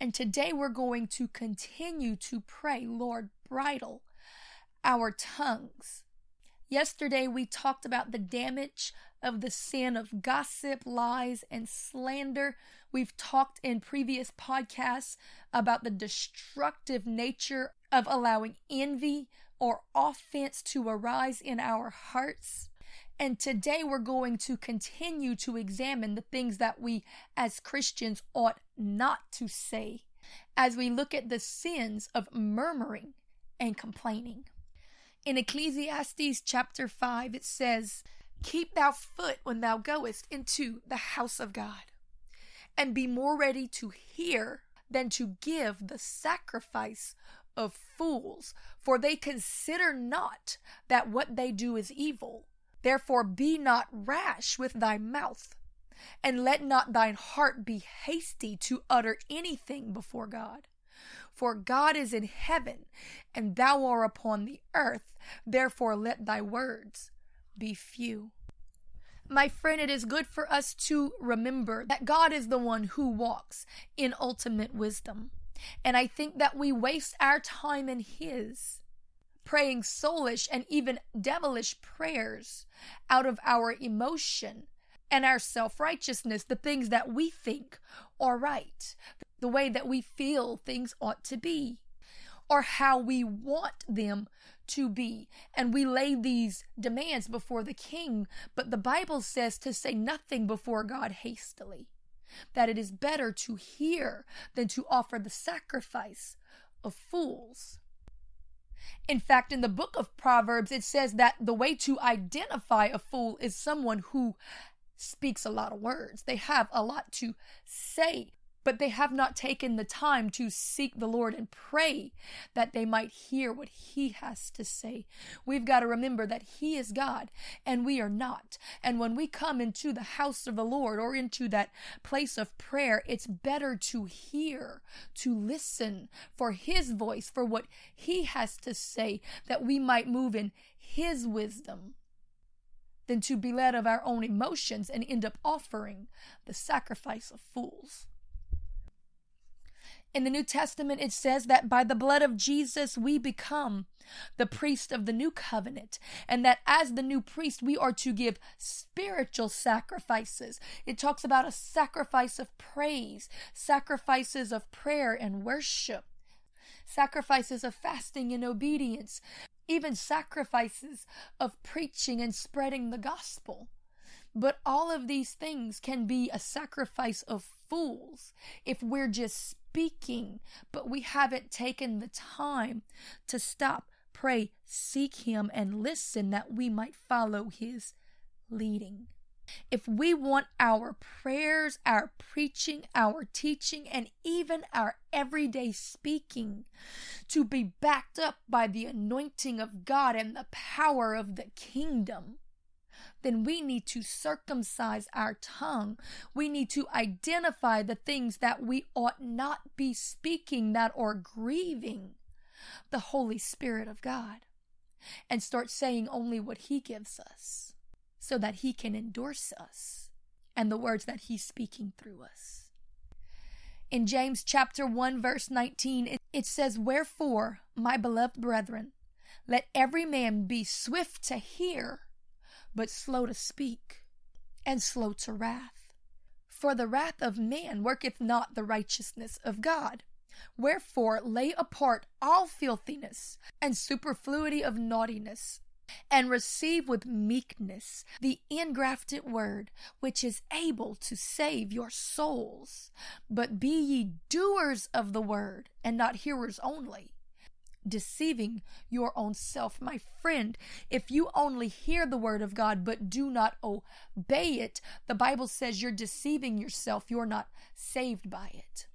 And today we're going to continue to pray, Lord, bridle our tongues. Yesterday we talked about the damage of the sin of gossip, lies, and slander. We've talked in previous podcasts about the destructive nature of allowing envy or offense to arise in our hearts. And today we're going to continue to examine the things that we as Christians ought not to say as we look at the sins of murmuring and complaining. In Ecclesiastes chapter 5, it says, Keep thou foot when thou goest into the house of God, and be more ready to hear than to give the sacrifice of fools, for they consider not that what they do is evil Therefore be not rash with thy mouth, and let not thine heart be hasty to utter anything before God. For God is in heaven, and thou art upon the earth, therefore let thy words be few. My friend, it is good for us to remember that God is the one who walks in ultimate wisdom. And I think that we waste our time in His praying soulish and even devilish prayers out of our emotion and our self righteousness, the things that we think are right, the way that we feel things ought to be, or how we want them to be. And we lay these demands before the king, but the Bible says to say nothing before God hastily, that it is better to hear than to offer the sacrifice of fools. In fact, in the book of Proverbs, it says that the way to identify a fool is someone who speaks a lot of words. They have a lot to say but they have not taken the time to seek the Lord and pray that they might hear what He has to say. We've got to remember that He is God and we are not. And when we come into the house of the Lord or into that place of prayer, it's better to hear, to listen for His voice, for what He has to say, that we might move in His wisdom than to be led of our own emotions and end up offering the sacrifice of fools. In the New Testament, it says that by the blood of Jesus, we become the priest of the new covenant, and that as the new priest, we are to give spiritual sacrifices. It talks about a sacrifice of praise, sacrifices of prayer and worship, sacrifices of fasting and obedience, even sacrifices of preaching and spreading the gospel. But all of these things can be a sacrifice of fools if we're just speaking, but we haven't taken the time to stop, pray, seek Him, and listen that we might follow His leading. If we want our prayers, our preaching, our teaching, and even our everyday speaking to be backed up by the anointing of God and the power of the kingdom, then we need to circumcise our tongue. We need to identify the things that we ought not be speaking that are grieving the Holy Spirit of God and start saying only what He gives us so that He can endorse us and the words that He's speaking through us. In James chapter 1 verse 19 it says wherefore my beloved brethren let every man be swift to hear but slow to speak, and slow to wrath. For the wrath of man worketh not the righteousness of God. Wherefore lay apart all filthiness and superfluity of naughtiness, and receive with meekness the ingrafted word, which is able to save your souls. But be ye doers of the word, and not hearers only deceiving your own self. My friend, if you only hear the word of God but do not obey it, the Bible says you're deceiving yourself. You're not saved by it.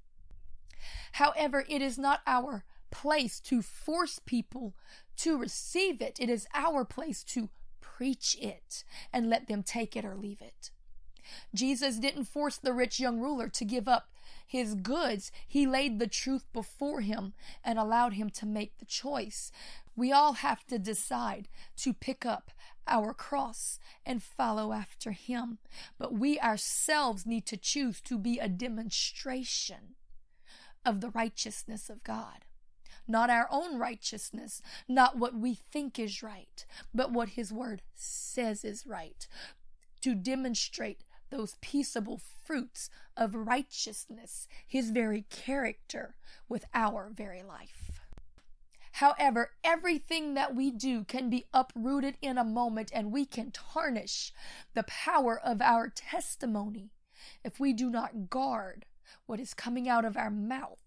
However, it is not our place to force people to receive it. It is our place to preach it and let them take it or leave it. Jesus didn't force the rich young ruler to give up his goods. He laid the truth before him and allowed him to make the choice. We all have to decide to pick up our cross and follow after him. But we ourselves need to choose to be a demonstration of the righteousness of God. Not our own righteousness, not what we think is right, but what His Word says is right. To demonstrate those peaceable fruits of righteousness, His very character, with our very life. However, everything that we do can be uprooted in a moment and we can tarnish the power of our testimony if we do not guard what is coming out of our mouth.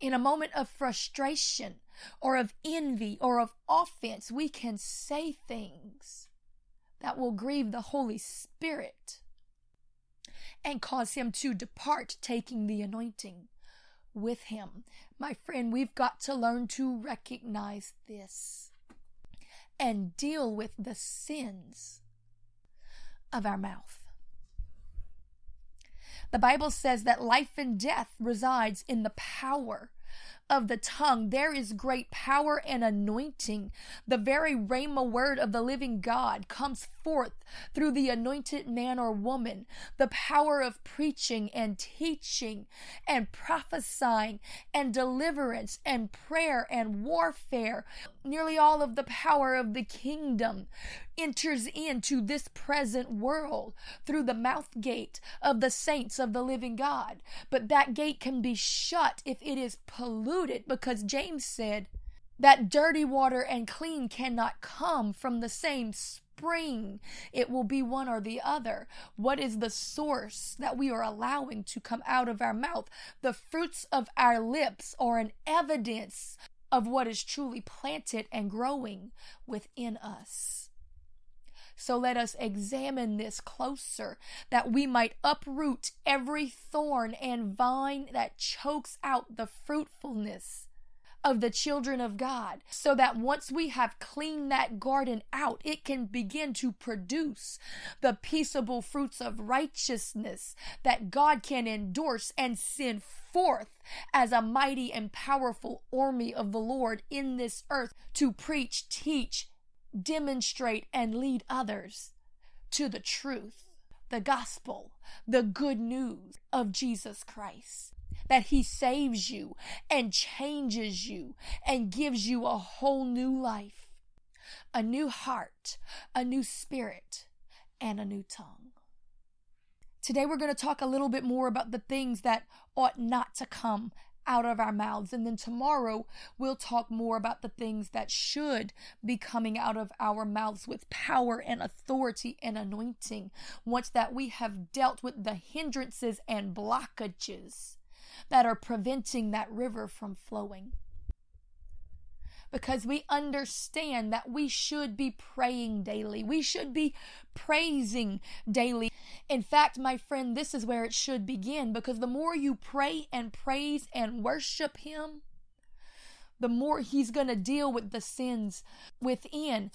In a moment of frustration or of envy or of offense, we can say things that will grieve the Holy Spirit and cause him to depart, taking the anointing with him. My friend, we've got to learn to recognize this and deal with the sins of our mouth. The Bible says that life and death resides in the power of the tongue, there is great power and anointing. The very rhema word of the living God comes forth through the anointed man or woman. The power of preaching and teaching and prophesying and deliverance and prayer and warfare. Nearly all of the power of the kingdom enters into this present world through the mouth gate of the saints of the living God. But that gate can be shut if it is polluted because James said that dirty water and clean cannot come from the same spring. It will be one or the other. What is the source that we are allowing to come out of our mouth? The fruits of our lips are an evidence of what is truly planted and growing within us. So let us examine this closer, that we might uproot every thorn and vine that chokes out the fruitfulness of the children of God, so that once we have cleaned that garden out, it can begin to produce the peaceable fruits of righteousness that God can endorse and send forth as a mighty and powerful army of the Lord in this earth to preach, teach, demonstrate and lead others to the truth, the gospel, the good news of Jesus Christ. That he saves you and changes you and gives you a whole new life, a new heart, a new spirit, and a new tongue. Today, we're going to talk a little bit more about the things that ought not to come out of our mouths. And then tomorrow we'll talk more about the things that should be coming out of our mouths with power and authority and anointing once that we have dealt with the hindrances and blockages that are preventing that river from flowing because we understand that we should be praying daily. We should be praising daily. In fact, my friend, this is where it should begin because the more you pray and praise and worship Him, the more He's going to deal with the sins within.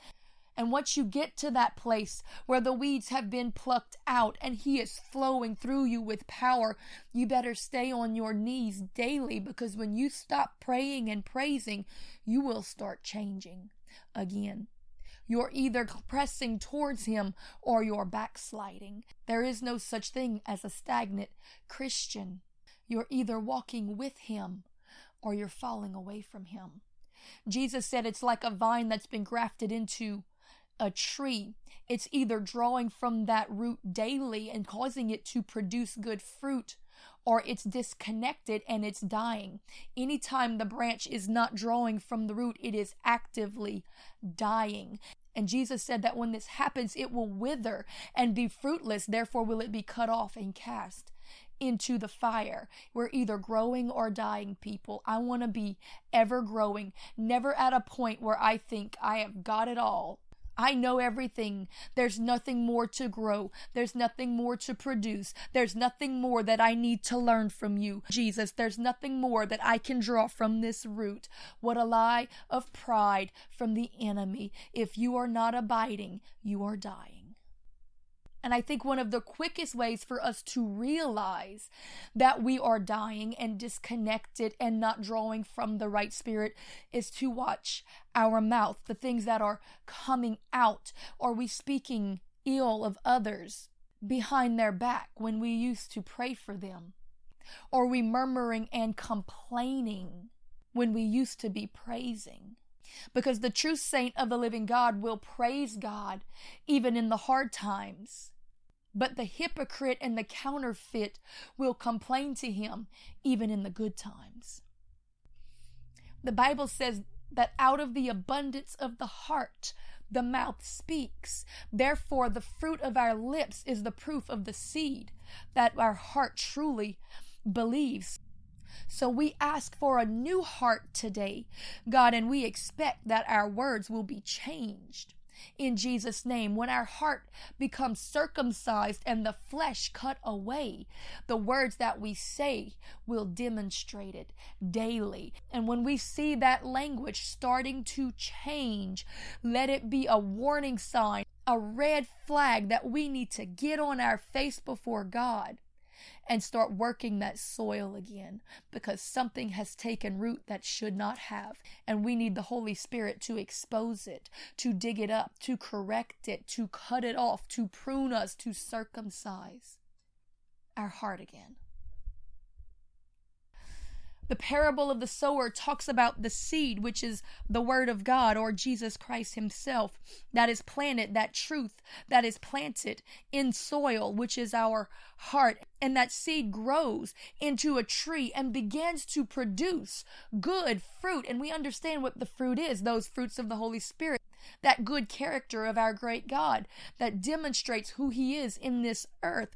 And once you get to that place where the weeds have been plucked out and He is flowing through you with power, you better stay on your knees daily because when you stop praying and praising, you will start changing again. You're either pressing towards Him or you're backsliding. There is no such thing as a stagnant Christian. You're either walking with Him or you're falling away from Him. Jesus said it's like a vine that's been grafted into a tree, it's either drawing from that root daily and causing it to produce good fruit, or it's disconnected and it's dying. Anytime the branch is not drawing from the root, it is actively dying. And Jesus said that when this happens, it will wither and be fruitless, therefore, will it be cut off and cast into the fire. We're either growing or dying, people. I want to be ever growing, never at a point where I think I have got it all I know everything. There's nothing more to grow. There's nothing more to produce. There's nothing more that I need to learn from you, Jesus. There's nothing more that I can draw from this root. What a lie of pride from the enemy. If you are not abiding, you are dying. And I think one of the quickest ways for us to realize that we are dying and disconnected and not drawing from the right spirit is to watch our mouth, the things that are coming out. Are we speaking ill of others behind their back when we used to pray for them? Are we murmuring and complaining when we used to be praising? Because the true saint of the living God will praise God even in the hard times but the hypocrite and the counterfeit will complain to him even in the good times. The Bible says that out of the abundance of the heart, the mouth speaks. Therefore, the fruit of our lips is the proof of the seed that our heart truly believes. So we ask for a new heart today, God, and we expect that our words will be changed in Jesus' name. When our heart becomes circumcised and the flesh cut away, the words that we say will demonstrate it daily. And when we see that language starting to change, let it be a warning sign, a red flag that we need to get on our face before God and start working that soil again because something has taken root that should not have. And we need the Holy Spirit to expose it, to dig it up, to correct it, to cut it off, to prune us, to circumcise our heart again. The parable of the sower talks about the seed, which is the word of God or Jesus Christ himself, that is planted, that truth that is planted in soil, which is our heart. And that seed grows into a tree and begins to produce good fruit. And we understand what the fruit is those fruits of the Holy Spirit, that good character of our great God that demonstrates who he is in this earth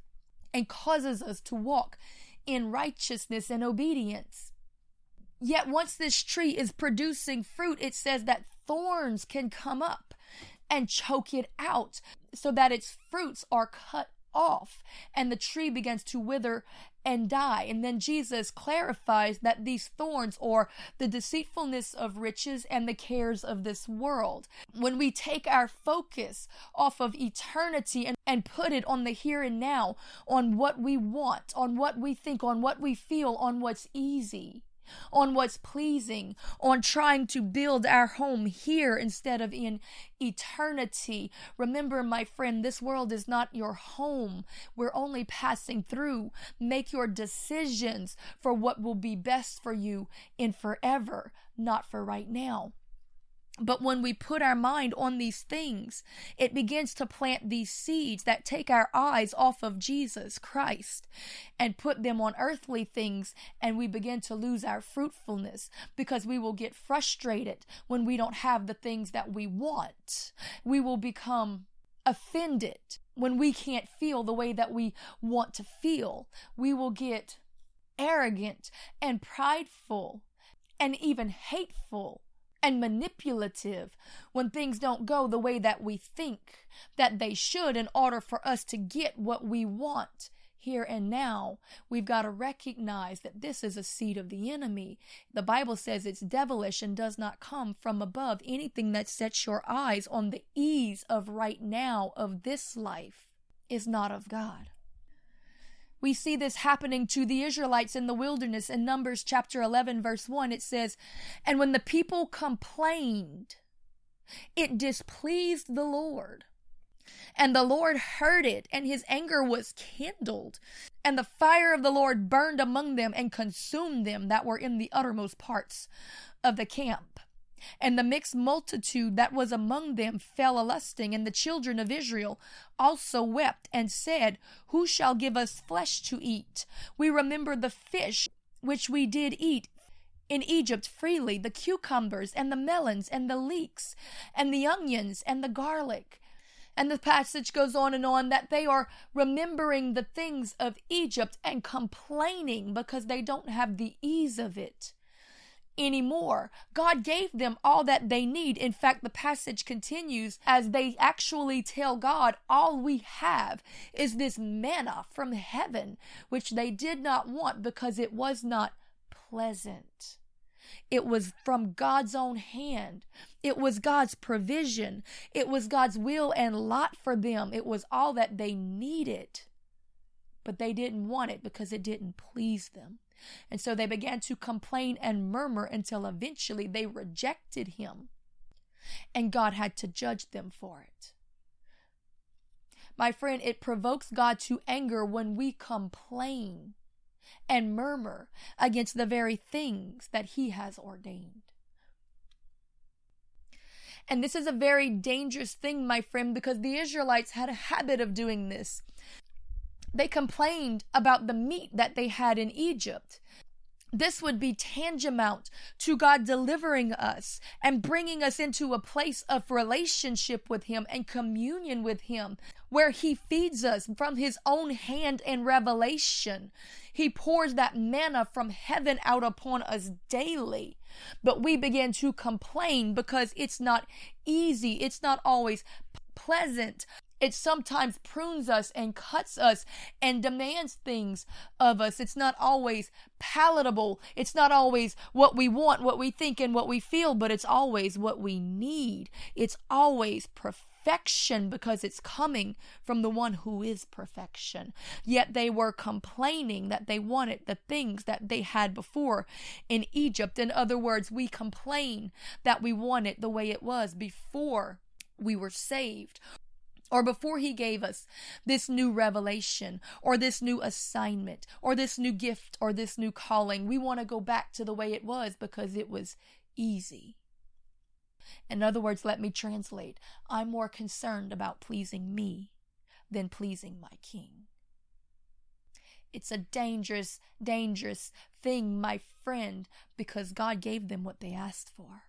and causes us to walk in righteousness and obedience. Yet once this tree is producing fruit, it says that thorns can come up and choke it out so that its fruits are cut off and the tree begins to wither and die. And then Jesus clarifies that these thorns are the deceitfulness of riches and the cares of this world. When we take our focus off of eternity and, and put it on the here and now, on what we want, on what we think, on what we feel, on what's easy, on what's pleasing, on trying to build our home here instead of in eternity. Remember, my friend, this world is not your home. We're only passing through. Make your decisions for what will be best for you in forever, not for right now. But when we put our mind on these things, it begins to plant these seeds that take our eyes off of Jesus Christ and put them on earthly things, and we begin to lose our fruitfulness because we will get frustrated when we don't have the things that we want. We will become offended when we can't feel the way that we want to feel. We will get arrogant and prideful and even hateful and manipulative when things don't go the way that we think that they should in order for us to get what we want here and now. We've got to recognize that this is a seed of the enemy. The Bible says it's devilish and does not come from above. Anything that sets your eyes on the ease of right now of this life is not of God. We see this happening to the Israelites in the wilderness in Numbers chapter 11, verse 1. It says, And when the people complained, it displeased the Lord. And the Lord heard it, and his anger was kindled. And the fire of the Lord burned among them and consumed them that were in the uttermost parts of the camp. And the mixed multitude that was among them fell a lusting, and the children of Israel also wept and said, Who shall give us flesh to eat? We remember the fish which we did eat in Egypt freely, the cucumbers and the melons and the leeks and the onions and the garlic. And the passage goes on and on that they are remembering the things of Egypt and complaining because they don't have the ease of it anymore. God gave them all that they need. In fact, the passage continues as they actually tell God, All we have is this manna from heaven, which they did not want because it was not pleasant. It was from God's own hand. It was God's provision. It was God's will and lot for them. It was all that they needed. But they didn't want it because it didn't please them. And so they began to complain and murmur until eventually they rejected him. And God had to judge them for it. My friend, it provokes God to anger when we complain and murmur against the very things that he has ordained. And this is a very dangerous thing, my friend, because the Israelites had a habit of doing this. They complained about the meat that they had in Egypt. This would be tantamount to God delivering us and bringing us into a place of relationship with Him and communion with Him, where He feeds us from His own hand and revelation. He pours that manna from heaven out upon us daily. But we begin to complain because it's not easy, it's not always pleasant. It sometimes prunes us and cuts us and demands things of us. It's not always palatable. It's not always what we want, what we think, and what we feel, but it's always what we need. It's always perfection because it's coming from the one who is perfection. Yet they were complaining that they wanted the things that they had before in Egypt. In other words, we complain that we want it the way it was before we were saved or before he gave us this new revelation or this new assignment or this new gift or this new calling, we want to go back to the way it was because it was easy. In other words, let me translate I'm more concerned about pleasing me than pleasing my king. It's a dangerous, dangerous thing, my friend, because God gave them what they asked for.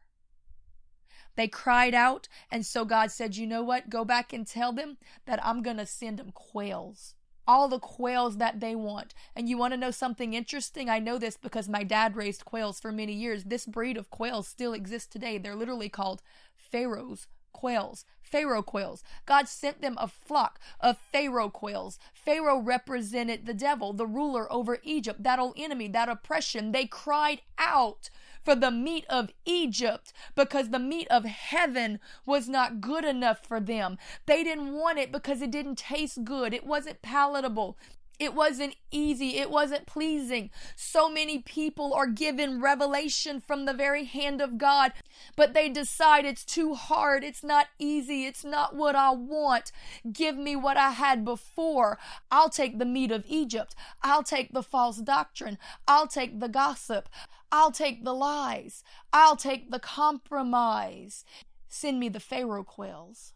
They cried out, and so God said, You know what? Go back and tell them that I'm going to send them quails. All the quails that they want. And you want to know something interesting? I know this because my dad raised quails for many years. This breed of quails still exists today. They're literally called Pharaoh's quails. Pharaoh quails. God sent them a flock of Pharaoh quails. Pharaoh represented the devil, the ruler over Egypt, that old enemy, that oppression. They cried out for the meat of Egypt because the meat of heaven was not good enough for them. They didn't want it because it didn't taste good, it wasn't palatable. It wasn't easy. It wasn't pleasing. So many people are given revelation from the very hand of God, but they decide it's too hard. It's not easy. It's not what I want. Give me what I had before. I'll take the meat of Egypt. I'll take the false doctrine. I'll take the gossip. I'll take the lies. I'll take the compromise. Send me the Pharaoh quails.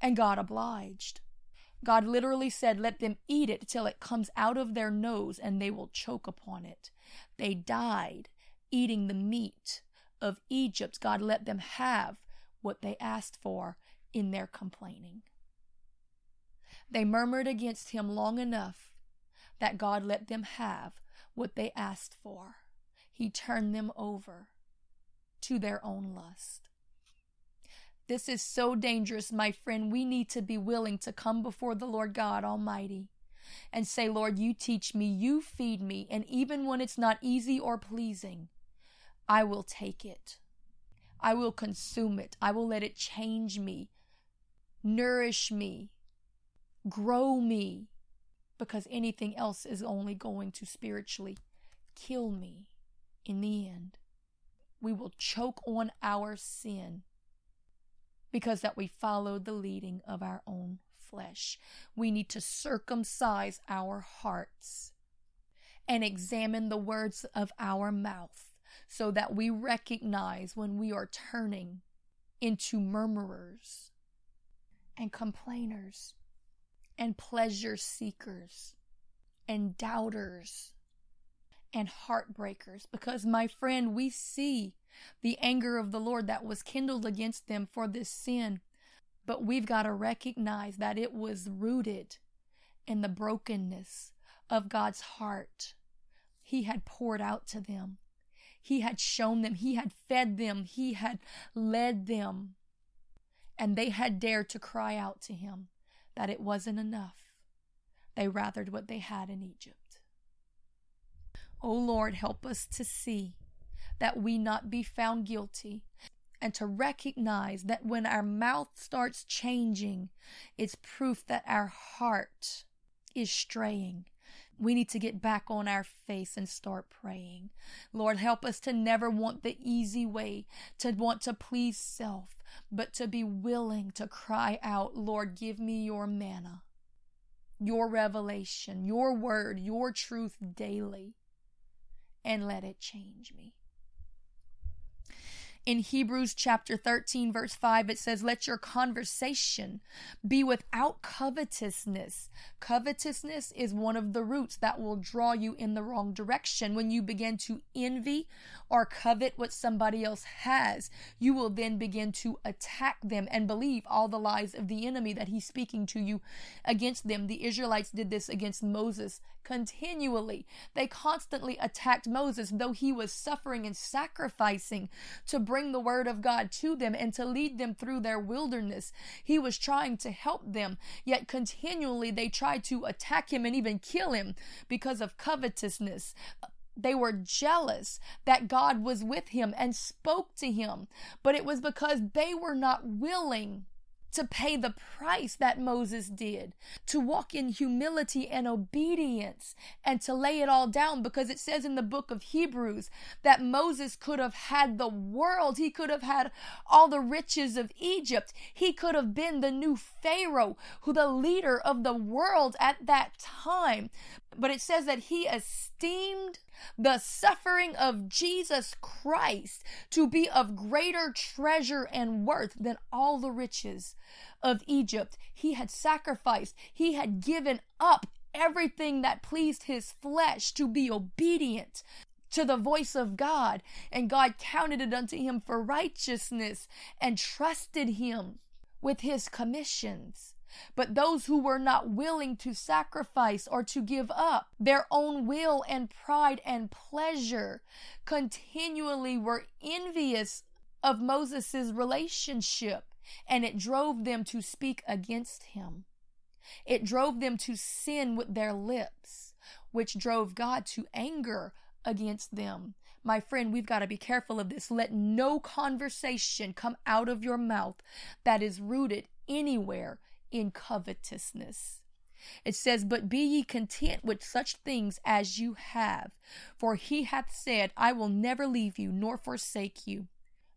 And God obliged. God literally said, Let them eat it till it comes out of their nose and they will choke upon it. They died eating the meat of Egypt. God let them have what they asked for in their complaining. They murmured against him long enough that God let them have what they asked for. He turned them over to their own lust. This is so dangerous, my friend. We need to be willing to come before the Lord God Almighty and say, Lord, you teach me, you feed me, and even when it's not easy or pleasing, I will take it. I will consume it. I will let it change me, nourish me, grow me, because anything else is only going to spiritually kill me in the end. We will choke on our sin because that we followed the leading of our own flesh. We need to circumcise our hearts and examine the words of our mouth so that we recognize when we are turning into murmurers and complainers and pleasure seekers and doubters and heartbreakers. Because, my friend, we see the anger of the Lord that was kindled against them for this sin. But we've got to recognize that it was rooted in the brokenness of God's heart. He had poured out to them. He had shown them, He had fed them, He had led them. And they had dared to cry out to Him that it wasn't enough. They rathered what they had in Egypt. O Lord, help us to see that we not be found guilty and to recognize that when our mouth starts changing, it's proof that our heart is straying. We need to get back on our face and start praying. Lord, help us to never want the easy way, to want to please self, but to be willing to cry out, Lord, give me your manna, your revelation, your word, your truth daily, and let it change me in Hebrews chapter 13, verse 5, it says, Let your conversation be without covetousness. Covetousness is one of the roots that will draw you in the wrong direction. When you begin to envy or covet what somebody else has, you will then begin to attack them and believe all the lies of the enemy that he's speaking to you against them. The Israelites did this against Moses continually. They constantly attacked Moses, though he was suffering and sacrificing to bring the word of God to them and to lead them through their wilderness. He was trying to help them, yet continually they tried to attack him and even kill him because of covetousness. They were jealous that God was with him and spoke to him, but it was because they were not willing to pay the price that Moses did, to walk in humility and obedience, and to lay it all down because it says in the book of Hebrews that Moses could have had the world. He could have had all the riches of Egypt. He could have been the new Pharaoh, who the leader of the world at that time. But it says that he esteemed the suffering of Jesus Christ to be of greater treasure and worth than all the riches of Egypt. He had sacrificed, he had given up everything that pleased his flesh to be obedient to the voice of God, and God counted it unto him for righteousness and trusted him with his commissions. But those who were not willing to sacrifice or to give up their own will and pride and pleasure continually were envious of Moses' relationship, and it drove them to speak against him. It drove them to sin with their lips, which drove God to anger against them. My friend, we've got to be careful of this. Let no conversation come out of your mouth that is rooted anywhere in covetousness. It says, But be ye content with such things as you have, for he hath said, I will never leave you nor forsake you,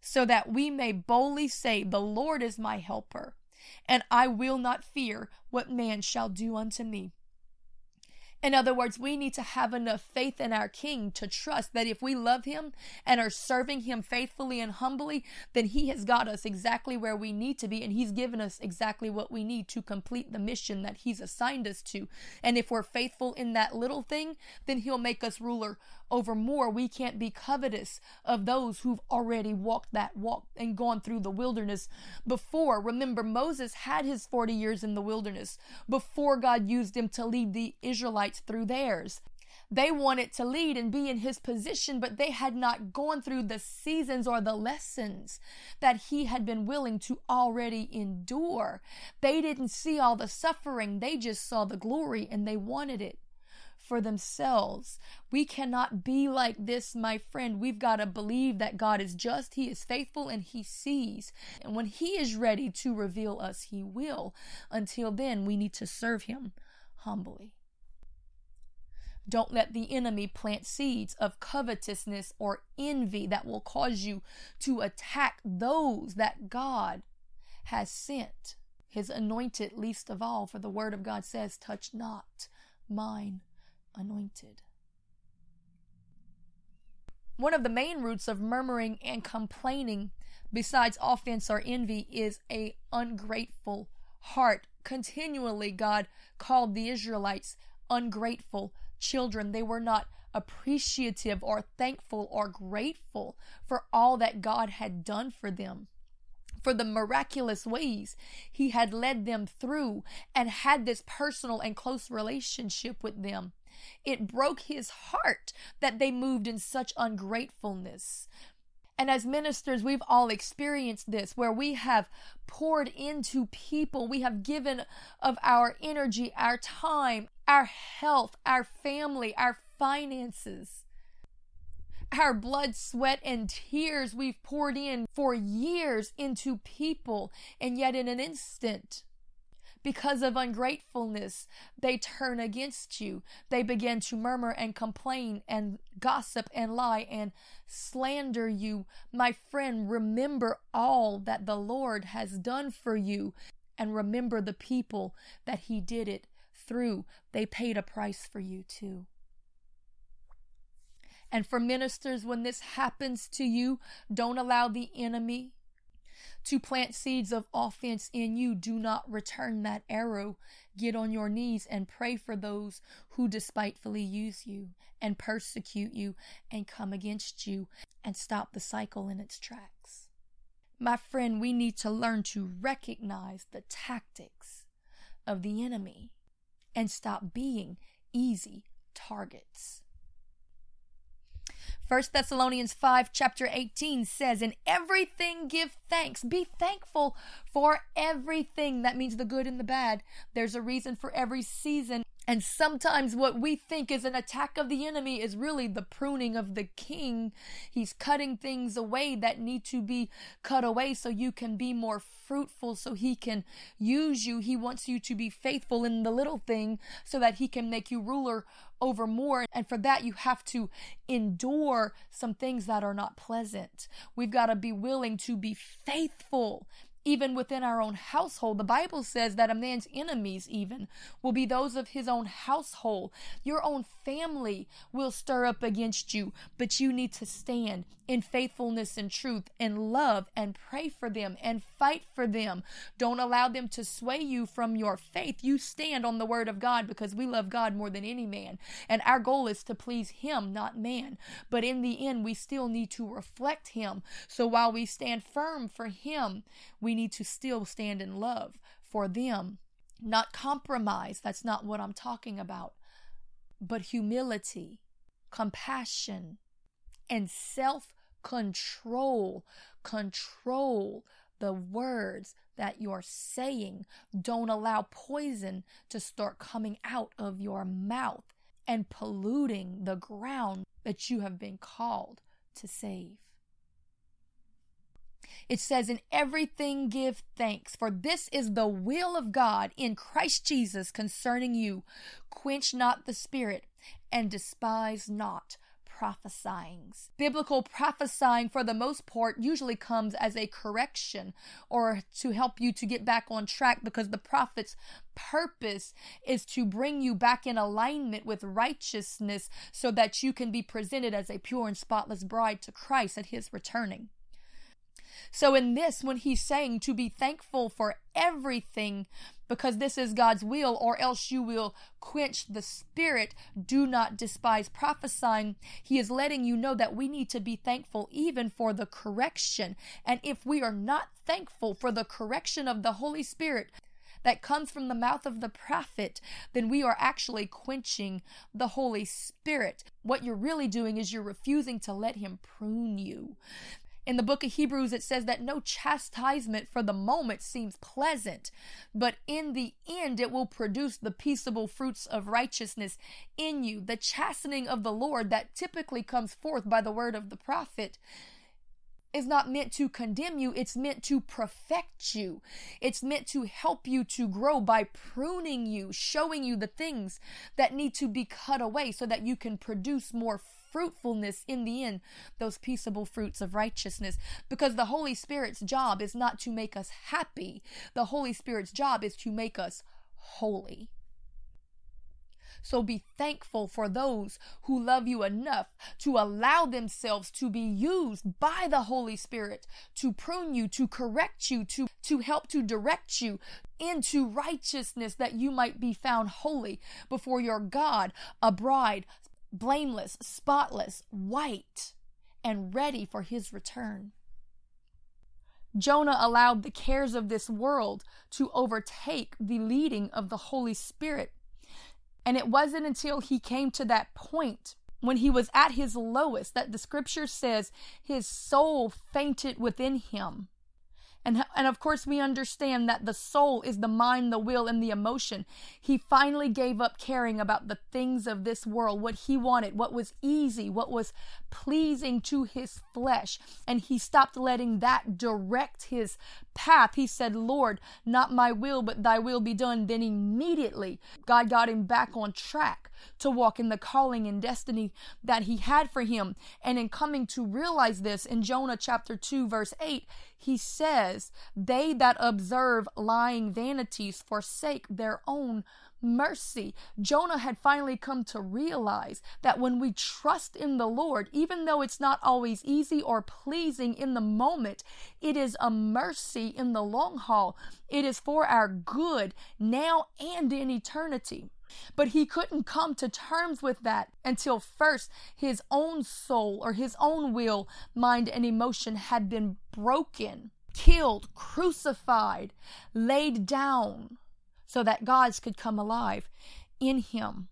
so that we may boldly say, The Lord is my helper, and I will not fear what man shall do unto me. In other words, we need to have enough faith in our King to trust that if we love Him and are serving Him faithfully and humbly, then He has got us exactly where we need to be and He's given us exactly what we need to complete the mission that He's assigned us to. And if we're faithful in that little thing, then He'll make us ruler over more. We can't be covetous of those who've already walked that walk and gone through the wilderness before. Remember, Moses had his 40 years in the wilderness before God used him to lead the Israelites through theirs. They wanted to lead and be in his position, but they had not gone through the seasons or the lessons that he had been willing to already endure. They didn't see all the suffering, they just saw the glory and they wanted it for themselves. We cannot be like this, my friend. We've got to believe that God is just, He is faithful, and He sees. And when He is ready to reveal us, He will. Until then, we need to serve Him humbly. Don't let the enemy plant seeds of covetousness or envy that will cause you to attack those that God has sent. His anointed least of all, for the word of God says, Touch not mine anointed. One of the main roots of murmuring and complaining, besides offense or envy, is a ungrateful heart. Continually, God called the Israelites ungrateful children. They were not appreciative or thankful or grateful for all that God had done for them for the miraculous ways he had led them through and had this personal and close relationship with them. It broke his heart that they moved in such ungratefulness. And as ministers, we've all experienced this where we have poured into people. We have given of our energy, our time, our health, our family, our finances, our blood, sweat, and tears we've poured in for years into people. And yet, in an instant, because of ungratefulness, they turn against you. They begin to murmur and complain and gossip and lie and slander you. My friend, remember all that the Lord has done for you and remember the people that He did it through. They paid a price for you too. And for ministers, when this happens to you, don't allow the enemy to plant seeds of offense in you. Do not return that arrow. Get on your knees and pray for those who despitefully use you and persecute you and come against you and stop the cycle in its tracks. My friend, we need to learn to recognize the tactics of the enemy and stop being easy targets. 1 Thessalonians 5, chapter 18 says, In everything give thanks. Be thankful for everything. That means the good and the bad. There's a reason for every season. And sometimes what we think is an attack of the enemy is really the pruning of the king. He's cutting things away that need to be cut away so you can be more fruitful, so he can use you. He wants you to be faithful in the little thing so that he can make you ruler over more. And for that, you have to some things that are not pleasant. We've got to be willing to be faithful even within our own household. The Bible says that a man's enemies, even, will be those of his own household. Your own family will stir up against you, but you need to stand in faithfulness and truth and love and pray for them and fight for them. Don't allow them to sway you from your faith. You stand on the word of God because we love God more than any man. And our goal is to please Him, not man. But in the end, we still need to reflect Him. So while we stand firm for Him, we we need to still stand in love for them, not compromise. That's not what I'm talking about, but humility, compassion, and self control. Control the words that you're saying. Don't allow poison to start coming out of your mouth and polluting the ground that you have been called to save. It says, In everything give thanks, for this is the will of God in Christ Jesus concerning you. Quench not the spirit, and despise not prophesying. Biblical prophesying, for the most part, usually comes as a correction or to help you to get back on track because the prophet's purpose is to bring you back in alignment with righteousness so that you can be presented as a pure and spotless bride to Christ at his returning. So, in this, when he's saying to be thankful for everything because this is God's will, or else you will quench the spirit, do not despise prophesying. He is letting you know that we need to be thankful even for the correction. And if we are not thankful for the correction of the Holy Spirit, that comes from the mouth of the prophet, then we are actually quenching the Holy Spirit. What you're really doing is you're refusing to let Him prune you. In the book of Hebrews, it says that no chastisement for the moment seems pleasant, but in the end it will produce the peaceable fruits of righteousness in you. The chastening of the Lord that typically comes forth by the word of the prophet is not meant to condemn you, it's meant to perfect you. It's meant to help you to grow by pruning you, showing you the things that need to be cut away so that you can produce more fruitfulness in the end, those peaceable fruits of righteousness. Because the Holy Spirit's job is not to make us happy, the Holy Spirit's job is to make us holy. So be thankful for those who love you enough to allow themselves to be used by the Holy Spirit to prune you, to correct you, to, to help to direct you into righteousness that you might be found holy before your God, a bride blameless, spotless, white, and ready for his return. Jonah allowed the cares of this world to overtake the leading of the Holy Spirit. And it wasn't until he came to that point when he was at his lowest that the scripture says his soul fainted within him. And, and of course, we understand that the soul is the mind, the will, and the emotion. He finally gave up caring about the things of this world, what he wanted, what was easy, what was pleasing to his flesh. And he stopped letting that direct his path. He said, Lord, not my will, but thy will be done. Then immediately, God got him back on track to walk in the calling and destiny that he had for him. And in coming to realize this in Jonah chapter 2, verse 8, he says, They that observe lying vanities forsake their own mercy. Jonah had finally come to realize that when we trust in the Lord, even though it's not always easy or pleasing in the moment, it is a mercy in the long haul. It is for our good now and in eternity. But he couldn't come to terms with that until first his own soul or his own will, mind, and emotion had been broken, killed, crucified, laid down, so that God's could come alive in him.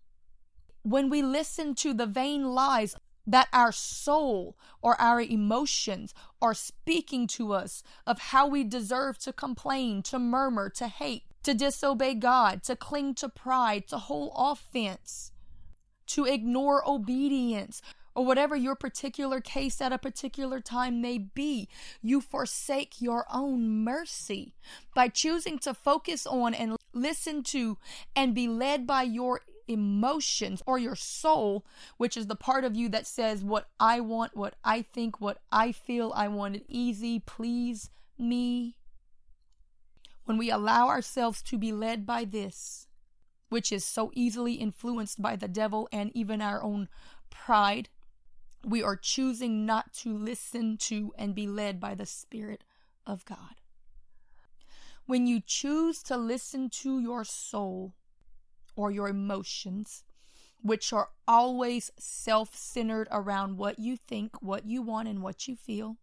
When we listen to the vain lies that our soul or our emotions are speaking to us of how we deserve to complain, to murmur, to hate, to disobey God, to cling to pride, to hold offense, to ignore obedience, or whatever your particular case at a particular time may be, you forsake your own mercy by choosing to focus on and listen to and be led by your emotions or your soul, which is the part of you that says what I want, what I think, what I feel, I want it easy, please me. When we allow ourselves to be led by this, which is so easily influenced by the devil and even our own pride, we are choosing not to listen to and be led by the Spirit of God. When you choose to listen to your soul or your emotions, which are always self centered around what you think, what you want, and what you feel,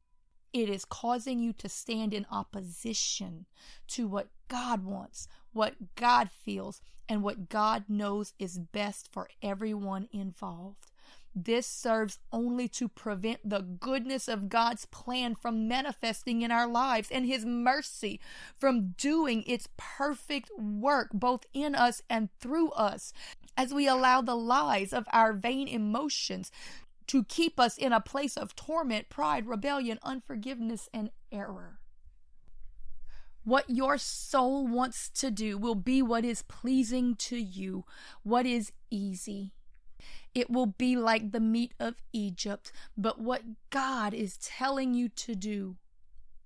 it is causing you to stand in opposition to what God wants, what God feels, and what God knows is best for everyone involved. This serves only to prevent the goodness of God's plan from manifesting in our lives and His mercy from doing its perfect work both in us and through us as we allow the lies of our vain emotions to keep us in a place of torment, pride, rebellion, unforgiveness, and error. What your soul wants to do will be what is pleasing to you, what is easy. It will be like the meat of Egypt, but what God is telling you to do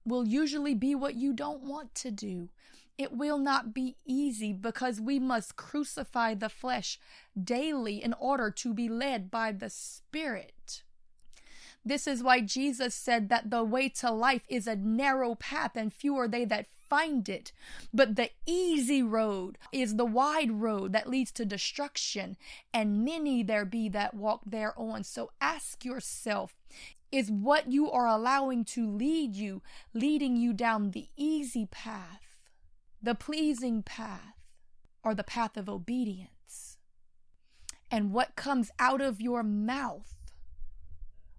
will usually be what you don't want to do. It will not be easy because we must crucify the flesh daily in order to be led by the Spirit. This is why Jesus said that the way to life is a narrow path and few are they that find it. But the easy road is the wide road that leads to destruction, and many there be that walk thereon. So ask yourself, is what you are allowing to lead you leading you down the easy path? the pleasing path or the path of obedience. And what comes out of your mouth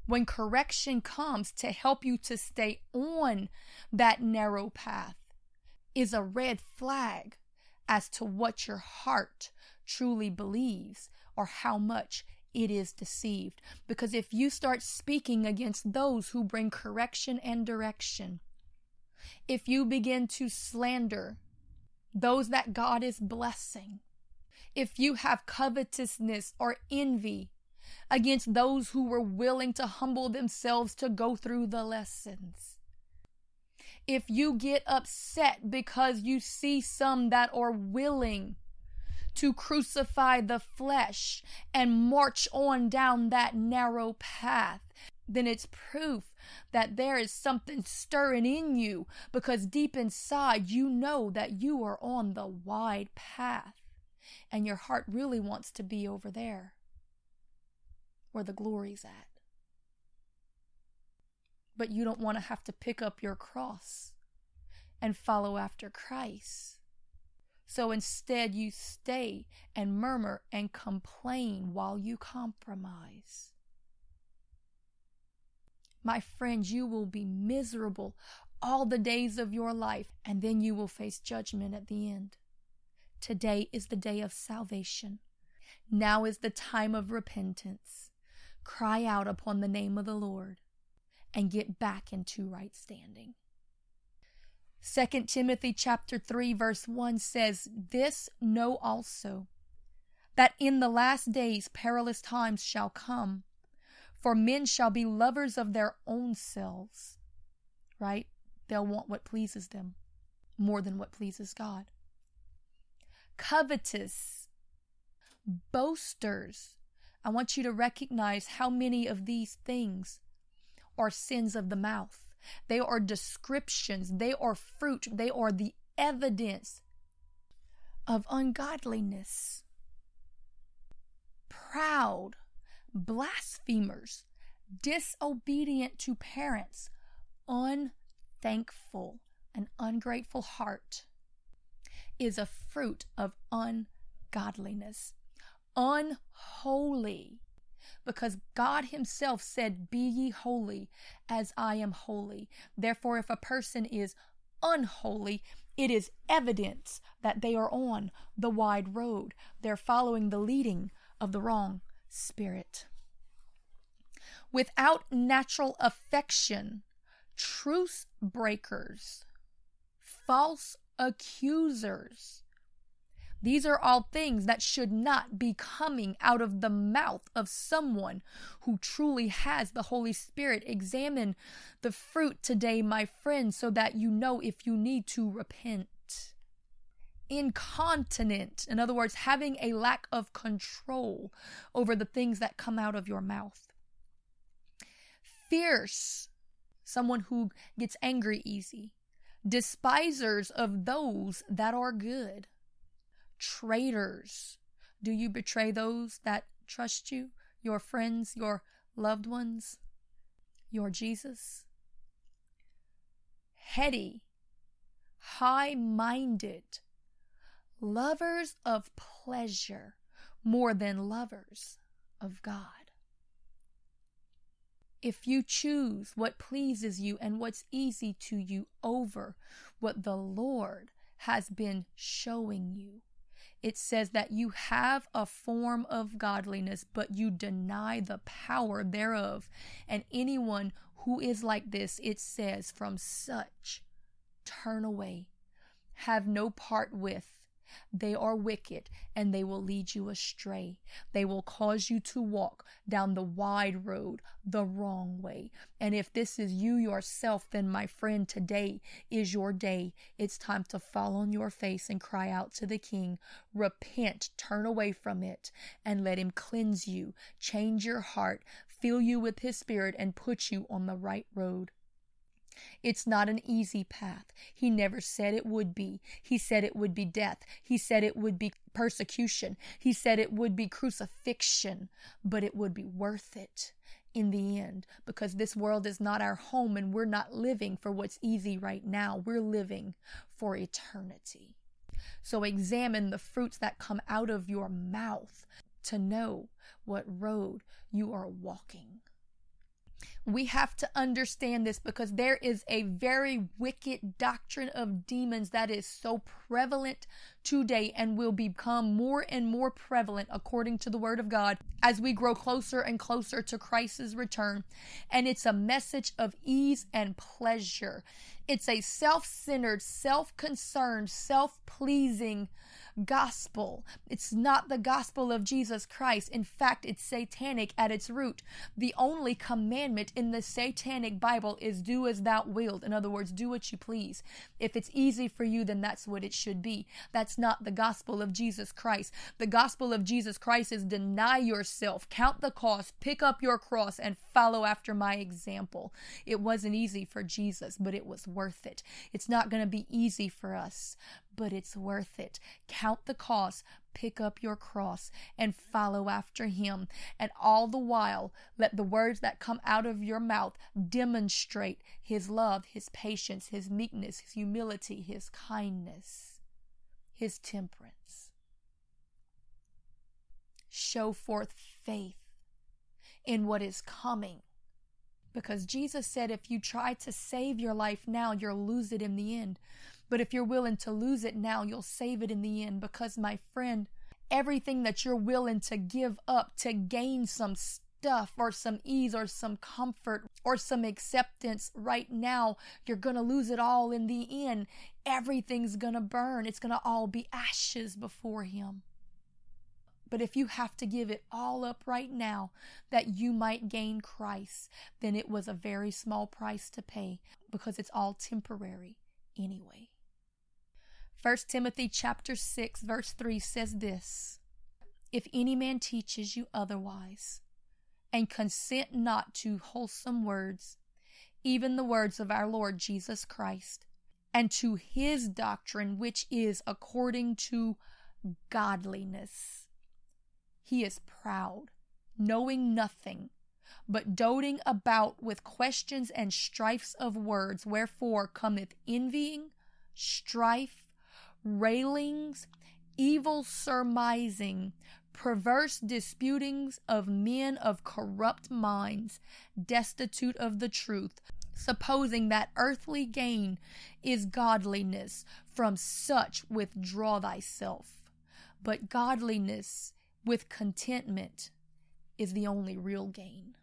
when correction comes to help you to stay on that narrow path is a red flag as to what your heart truly believes or how much it is deceived. Because if you start speaking against those who bring correction and direction, if you begin to slander those that God is blessing. If you have covetousness or envy against those who were willing to humble themselves to go through the lessons. If you get upset because you see some that are willing to crucify the flesh and march on down that narrow path, then it's proof that there is something stirring in you because deep inside you know that you are on the wide path and your heart really wants to be over there where the glory's at. But you don't want to have to pick up your cross and follow after Christ. So instead, you stay and murmur and complain while you compromise. My friends, you will be miserable all the days of your life, and then you will face judgment at the end. Today is the day of salvation. Now is the time of repentance. Cry out upon the name of the Lord and get back into right standing. 2 Timothy chapter 3 verse 1 says, "This know also that in the last days perilous times shall come, for men shall be lovers of their own selves." Right? They'll want what pleases them more than what pleases God covetous, boasters. I want you to recognize how many of these things are sins of the mouth. They are descriptions, they are fruit, they are the evidence of ungodliness. Proud, blasphemers, disobedient to parents, unthankful, an ungrateful heart is a fruit of ungodliness, unholy. Because God Himself said, Be ye holy as I am holy. Therefore, if a person is unholy, it is evidence that they are on the wide road. They're following the leading of the wrong spirit. Without natural affection, truce breakers, false accusers. These are all things that should not be coming out of the mouth of someone who truly has the Holy Spirit. Examine the fruit today, my friends, so that you know if you need to repent. Incontinent, in other words, having a lack of control over the things that come out of your mouth. Fierce, someone who gets angry easy despisers of those that are good, traitors. Do you betray those that trust you, your friends, your loved ones, your Jesus? Heady, high minded, lovers of pleasure more than lovers of God. If you choose what pleases you and what's easy to you over what the Lord has been showing you, it says that you have a form of godliness, but you deny the power thereof. And anyone who is like this, it says, from such turn away, have no part with, they are wicked and they will lead you astray. They will cause you to walk down the wide road the wrong way. And if this is you yourself, then my friend, today is your day. It's time to fall on your face and cry out to the King. Repent, turn away from it, and let Him cleanse you, change your heart, fill you with His Spirit, and put you on the right road. It's not an easy path. He never said it would be. He said it would be death. He said it would be persecution. He said it would be crucifixion, but it would be worth it in the end because this world is not our home and we're not living for what's easy right now. We're living for eternity. So examine the fruits that come out of your mouth to know what road you are walking. We have to understand this because there is a very wicked doctrine of demons that is so prevalent today and will become more and more prevalent according to the word of God as we grow closer and closer to Christ's return. And it's a message of ease and pleasure. It's a self centered, self concerned, self pleasing gospel. It's not the gospel of Jesus Christ. In fact, it's satanic at its root. The only commandment in the satanic Bible is do as thou wilt. In other words, do what you please. If it's easy for you, then that's what it should be. That's not the gospel of Jesus Christ. The gospel of Jesus Christ is deny yourself, count the cost, pick up your cross, and follow after my example. It wasn't easy for Jesus, but it was worth it. It's not going to be easy for us, but it's worth it. Count the cost, pick up your cross, and follow after him. And all the while, let the words that come out of your mouth demonstrate his love, his patience, his meekness, his humility, his kindness. his temperance. Show forth faith in what is coming. Because Jesus said, if you try to save your life now, you'll lose it in the end. But if you're willing to lose it now, you'll save it in the end. Because, my friend, everything that you're willing to give up to gain some stuff or some ease or some comfort or some acceptance right now, you're going to lose it all in the end. Everything's going to burn. It's going to all be ashes before Him. But if you have to give it all up right now that you might gain Christ, then it was a very small price to pay because it's all temporary anyway. 1 Timothy chapter 6 verse 3 says this: If any man teaches you otherwise, and consent not to wholesome words, even the words of our Lord Jesus Christ, and to his doctrine, which is according to godliness. He is proud, knowing nothing, but doting about with questions and strifes of words, wherefore cometh envying, strife, railings, evil surmising, perverse disputings of men of corrupt minds, destitute of the truth, supposing that earthly gain is godliness. From such withdraw thyself. But godliness with contentment is the only real gain.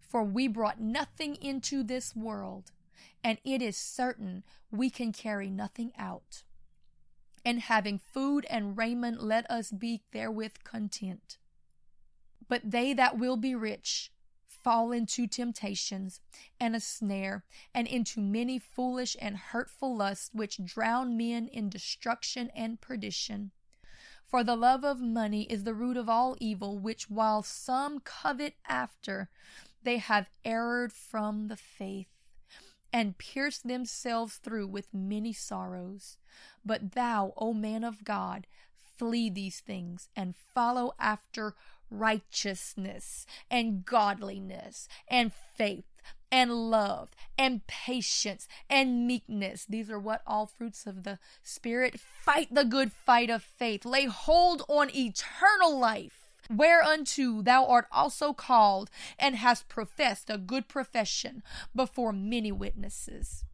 For we brought nothing into this world, and it is certain we can carry nothing out and having food and raiment, let us be therewith content. But they that will be rich fall into temptations and a snare, and into many foolish and hurtful lusts, which drown men in destruction and perdition. For the love of money is the root of all evil, which while some covet after, they have erred from the faith and pierced themselves through with many sorrows. But thou, O man of God, flee these things and follow after righteousness and godliness and faith and love and patience and meekness. These are what all fruits of the Spirit. Fight the good fight of faith. Lay hold on eternal life whereunto thou art also called, and hast professed a good profession before many witnesses.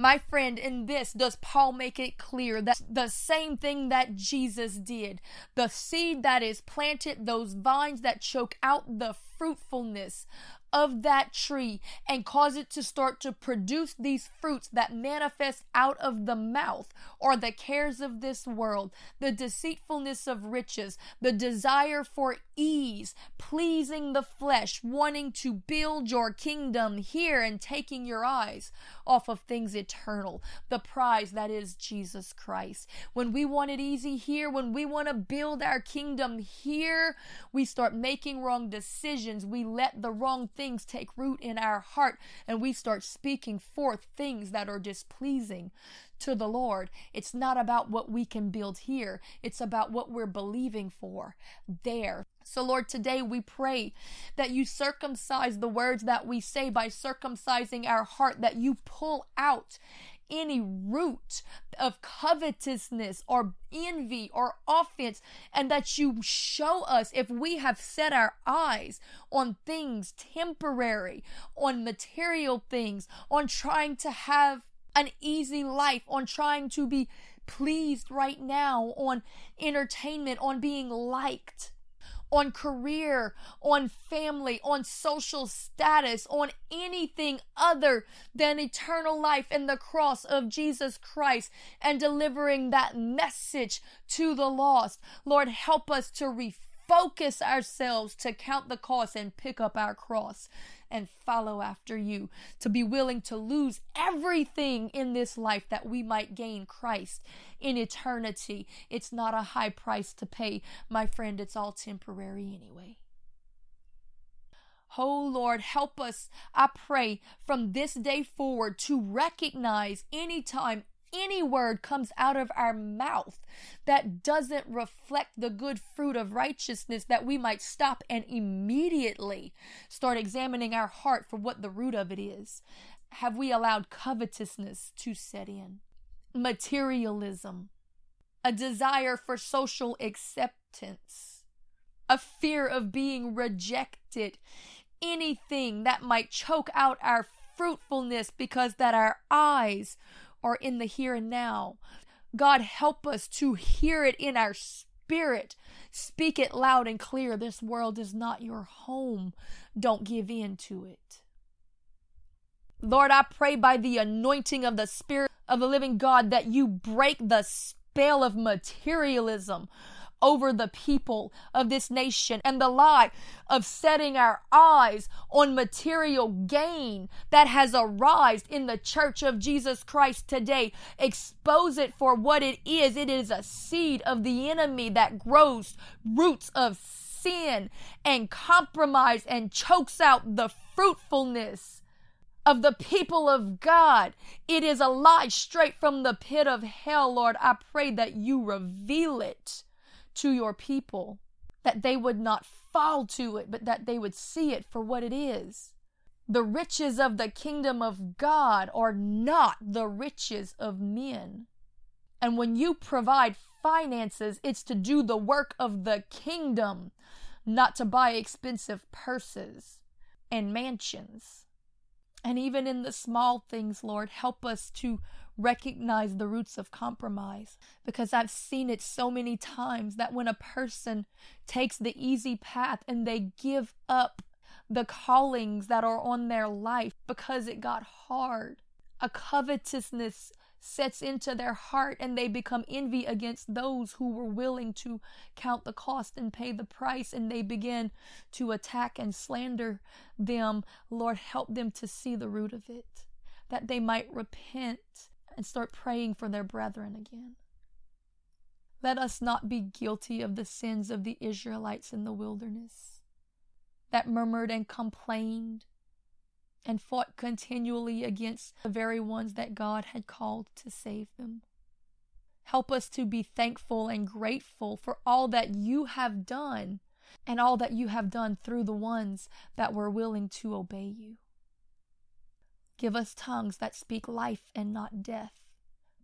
My friend, in this does Paul make it clear that the same thing that Jesus did, the seed that is planted, those vines that choke out the fruitfulness of that tree and cause it to start to produce these fruits that manifest out of the mouth or the cares of this world, the deceitfulness of riches, the desire for ease, pleasing the flesh, wanting to build your kingdom here and taking your eyes off of things eternal, the prize that is Jesus Christ. When we want it easy here, when we want to build our kingdom here, we start making wrong decisions. We let the wrong things take root in our heart and we start speaking forth things that are displeasing to the Lord. It's not about what we can build here, it's about what we're believing for there. So, Lord, today we pray that you circumcise the words that we say by circumcising our heart, that you pull out any root of covetousness or envy or offense, and that you show us if we have set our eyes on things temporary, on material things, on trying to have an easy life, on trying to be pleased right now, on entertainment, on being liked on career, on family, on social status, on anything other than eternal life and the cross of Jesus Christ and delivering that message to the lost. Lord, help us to refocus ourselves to count the cost and pick up our cross and follow after you, to be willing to lose everything in this life that we might gain Christ in eternity. It's not a high price to pay, my friend, it's all temporary anyway. Oh Lord, help us, I pray, from this day forward to recognize anytime any word comes out of our mouth that doesn't reflect the good fruit of righteousness, that we might stop and immediately start examining our heart for what the root of it is. Have we allowed covetousness to set in? Materialism, a desire for social acceptance, a fear of being rejected, anything that might choke out our fruitfulness because that our eyes are in the here and now. God help us to hear it in our spirit. Speak it loud and clear. This world is not your home. Don't give in to it. Lord, I pray by the anointing of the Spirit of the living God that you break the spell of materialism over the people of this nation and the lie of setting our eyes on material gain that has arisen in the church of Jesus Christ today. Expose it for what it is. It is a seed of the enemy that grows roots of sin and compromise and chokes out the fruitfulness of the people of God. It is a lie straight from the pit of hell, Lord. I pray that you reveal it to your people, that they would not fall to it, but that they would see it for what it is. The riches of the kingdom of God are not the riches of men. And when you provide finances, it's to do the work of the kingdom, not to buy expensive purses and mansions. And even in the small things, Lord, help us to recognize the roots of compromise because I've seen it so many times that when a person takes the easy path and they give up the callings that are on their life because it got hard, a covetousness sets into their heart and they become envy against those who were willing to count the cost and pay the price and they begin to attack and slander them. Lord, help them to see the root of it, that they might repent and start praying for their brethren again. Let us not be guilty of the sins of the Israelites in the wilderness that murmured and complained and fought continually against the very ones that God had called to save them. Help us to be thankful and grateful for all that you have done and all that you have done through the ones that were willing to obey you. Give us tongues that speak life and not death,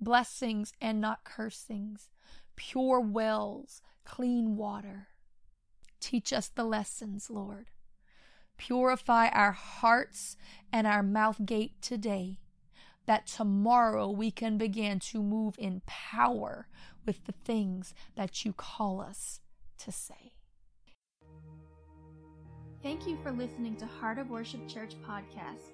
blessings and not cursings, pure wells, clean water. Teach us the lessons, Lord. Purify our hearts and our mouth gate today, that tomorrow we can begin to move in power with the things that you call us to say. Thank you for listening to Heart of Worship Church podcast.